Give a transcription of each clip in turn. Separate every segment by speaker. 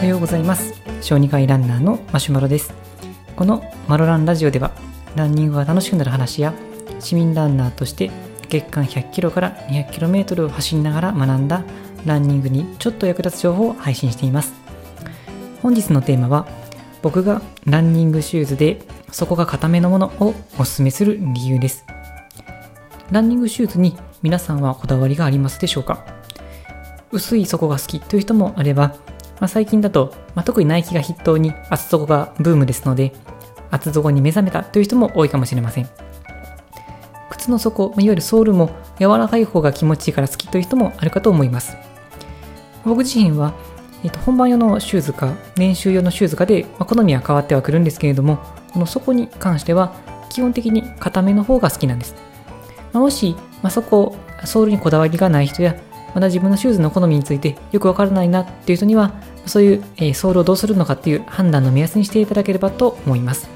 Speaker 1: おはようございます。小児科医ランナーのマシュマロです。このマロランラジオではランニングが楽しくなる話や市民ランナーとして月間100キロから200キロメートルを走りながら学んだランニングにちょっと役立つ情報を配信しています。本日のテーマは僕がランニングシューズで底が固めのものをおすすめする理由です。ランニングシューズに皆さんはこだわりがありますでしょうか？薄い底が好きという人もあれば、まあ、最近だと、まあ、特にナイキが筆頭に厚底がブームですので厚底に目覚めたという人も多いかもしれません。靴の底、いわゆるソールも柔らかい方が気持ちいいから好きという人もあるかと思います。僕自身は、えー、と本番用のシューズか練習用のシューズかで、まあ、好みは変わってはくるんですけれどもこの底に関しては基本的に固めの方が好きなんです、まあ、もし、まあ、そこソールにこだわりがない人やまだ自分のシューズの好みについてよくわからないなっていう人にはそういう、えー、ソールをどうするのかっていう判断の目安にしていただければと思います。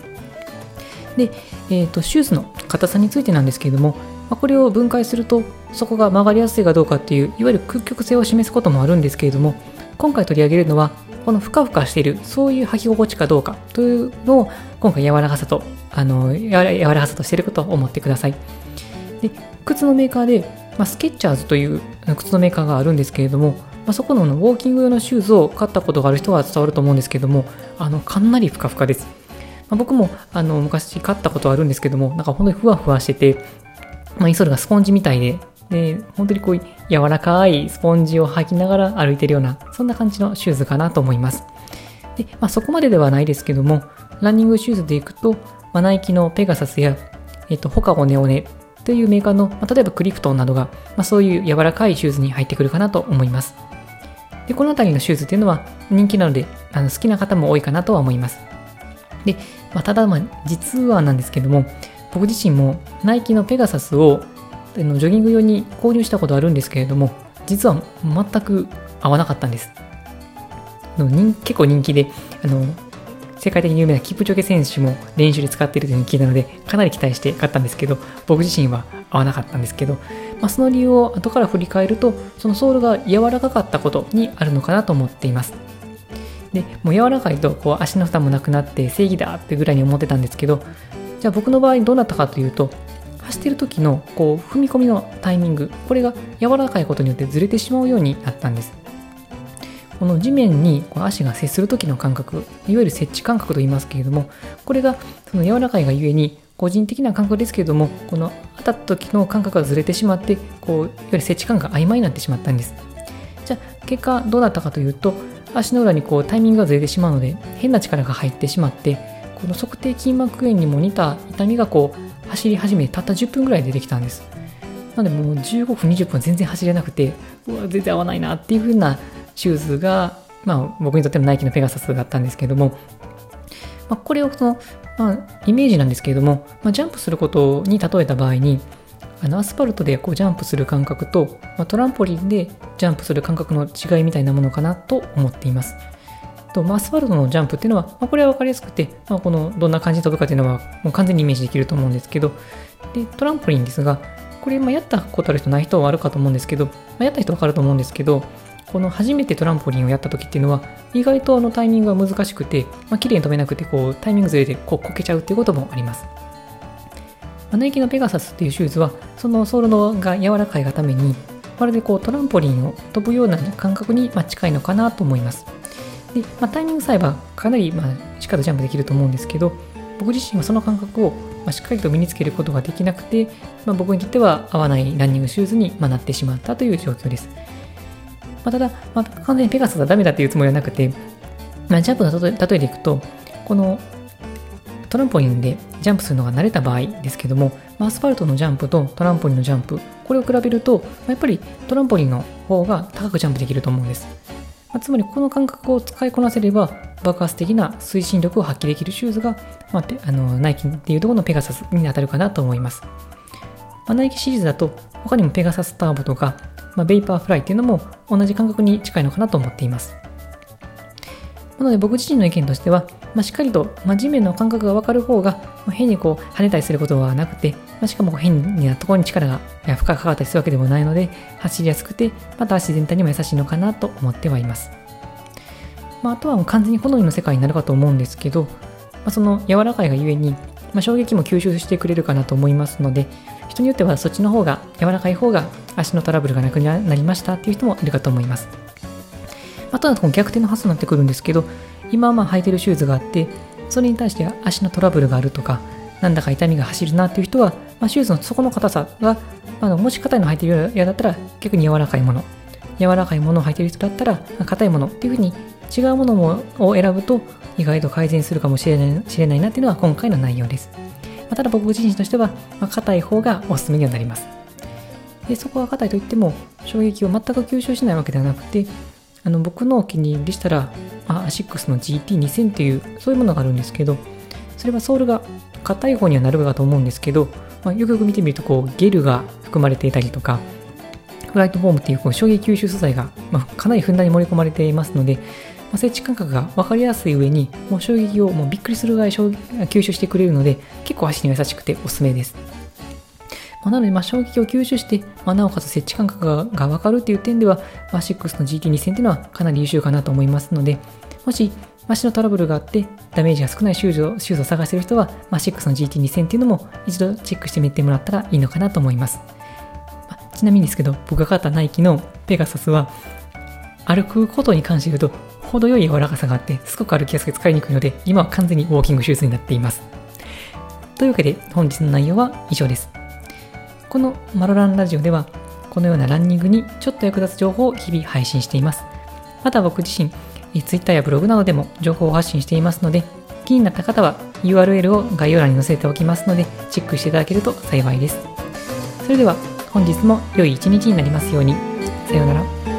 Speaker 1: で、えーと、シューズの硬さについてなんですけれども、まあ、これを分解するとそこが曲がりやすいかどうかっていういわゆる屈曲性を示すこともあるんですけれども今回取り上げるのはこのふかふかしているそういう履き心地かどうかというのを今回柔らかさとあの柔らかさとしていることを思ってください。で靴のメーカーで、まあ、スケッチャーズという靴のメーカーがあるんですけれども、まあ、そこのウォーキング用のシューズを買ったことがある人は伝わると思うんですけどもあのかなりふかふかですまあ、僕もあの昔買ったことあるんですけども、なんか本当にふわふわしてて、まあ、インソールがスポンジみたいで、で、本当にこう柔らかいスポンジを履きながら歩いてるような、そんな感じのシューズかなと思います。で、まあ、そこまでではないですけども、ランニングシューズでいくと、まあ、ナイキのペガサスや、えっと、ホカゴネオネというメーカーの、まあ、例えばクリプトンなどが、まあ、そういう柔らかいシューズに入ってくるかなと思います。で、この辺りのシューズっていうのは人気なので、あの好きな方も多いかなとは思います。で、まあ、ただ、まあ、実はなんですけども、僕自身もナイキのペガサスをジョギング用に購入したことあるんですけれども、実は全く合わなかったんです。結構人気で、あの世界的に有名なキプチョゲ選手も練習で使っているというふうに聞いたので、かなり期待して買ったんですけど、僕自身は合わなかったんですけど、まあ、その理由を後から振り返ると、そのソールが柔らかかったことにあるのかなと思っています。でもう柔らかいとこう足の負担もなくなって正義だってぐらいに思ってたんですけどじゃあ僕の場合どうなったかというと走ってる時のこう踏み込みのタイミングこれが柔らかいことによってずれてしまうようになったんですこの地面にこう足が接する時の感覚いわゆる接地感覚と言いますけれどもこれがその柔らかいがゆえに個人的な感覚ですけれどもこの当たった時の感覚がずれてしまってこういわゆる接地感が曖昧になってしまったんです。じゃあ結果どうなったかというと足の裏にこうタイミングがずれてしまうので変な力が入ってしまってこの測定筋膜炎にも似た痛みがこう走り始めたった10分ぐらい出てきたんです。なのでもう15分20分全然走れなくてうわ全然合わないなっていう風なシューズが、まあ、僕にとってのナイキのペガサスだったんですけども、まあ、これをその、まあ、イメージなんですけれども、まあ、ジャンプすることに例えた場合にあのアスファルトでこうジャンプする感覚と、ま、トランポリンでジャンプする感覚の違いみたいなものかなと思っています。とまあ、アスファルトのジャンプっていうのは、まあ、これは分かりやすくて、まあ、このどんな感じで飛ぶかっていうのはもう完全にイメージできると思うんですけど、でトランポリンですが、これ、まあ、やったことある人ない人はあるかと思うんですけど、まあ、やった人は分かると思うんですけど、この初めてトランポリンをやった時っていうのは、意外とあのタイミングが難しくて、まあ、綺麗に飛べなくて、こうタイミングずれてこうこけちゃうっていうこともあります。ナイキのペガサスっていうシューズは、そのソールのが柔らかいがために、まるでこうトランポリンを飛ぶような感覚にま近いのかなと思います。で、まあ、タイミングさえばかなりまあしっかりジャンプできると思うんですけど、僕自身はその感覚をましっかりと身につけることができなくて、まあ、僕にとっては合わないランニングシューズにまなってしまったという状況です。まあ、ただ、まあ、完全にペガサスはダメだというつもりはなくて、まあ、ジャンプの例えでいくと、このトランポリンでジャンプするのが慣れた場合ですけども、アスファルトのジャンプとトランポリンのジャンプ、これを比べると、やっぱりトランポリンの方が高くジャンプできると思うんです。まあ、つまり、この感覚を使いこなせれば、爆発的な推進力を発揮できるシューズが、まあ、あのナイキっていうところのペガサスに当たるかなと思います。ま、ナイキシリーズだと、他にもペガサスターボとか、まあ、ベイパーフライっていうのも同じ感覚に近いのかなと思っています。なので僕自身の意見としては、まあ、しっかりと、まあ、地面の感覚が分かる方が、ま、変にこう跳ねたりすることはなくて、まあ、しかも変なところに力が負荷かかったりするわけでもないので走りやすくてまた足全体にも優しいのかなと思ってはいますまあ、あとはもう完全に好みの世界になるかと思うんですけど、まあ、その柔らかいがゆえに、まあ、衝撃も吸収してくれるかなと思いますので人によってはそっちの方が柔らかい方が足のトラブルがなくなりましたっていう人もいるかと思いますあとはこの逆転の発想になってくるんですけど今はまあ履いてるシューズがあってそれに対して足のトラブルがあるとかなんだか痛みが走るなっていう人は、まあ、シューズの底の硬さが、あのもし硬いの履いてる嫌だったら逆に柔らかいもの柔らかいものを履いてる人だったら硬いものっていうふうに違うものを選ぶと意外と改善するかもしれないしれないなっていうのは今回の内容です。ま、ただ僕自身としては、ま、硬い方がおすすめにはなります。でそこは硬いといっても衝撃を全く吸収しないわけではなくてあの僕のお気に入りでしたら、アシックスの GT2000 っていうそういうものがあるんですけどそれはソールが硬い方にはなるかと思うんですけど、まあ、よくよく見てみるとこうゲルが含まれていたりとかフライトフォームっていうこう衝撃吸収素材が、まあ、かなりふんだんに盛り込まれていますので、まあ、設置感覚が分かりやすい上にもう衝撃をもうびっくりするぐらい吸収してくれるので結構足に優しくておすすめです。まあ、なので、ま、衝撃を吸収して、まあ、なおかつ設置感覚がが分かるっていう点では、まあ、6の GT2000 っていうのはかなり優秀かなと思いますので、もし足のトラブルがあってダメージが少ないシューズをシューズを探している人は、まあ、6の GT2000 っていうのも一度チェックしてみてもらったらいいのかなと思います。まあ、ちなみにですけど、僕が買ったナイキのペガサスは、歩くことに関して言うと、程よい柔らかさがあって、すごく歩きやすく使いにくいので、今は完全にウォーキングシューズになっています。というわけで、本日の内容は以上です。このマロランラジオでは、このようなランニングにちょっと役立つ情報を日々配信しています。また僕自身、Twitter やブログなどでも情報を発信していますので、気になった方は URL を概要欄に載せておきますので、チェックしていただけると幸いです。それでは本日も良い一日になりますように。さようなら。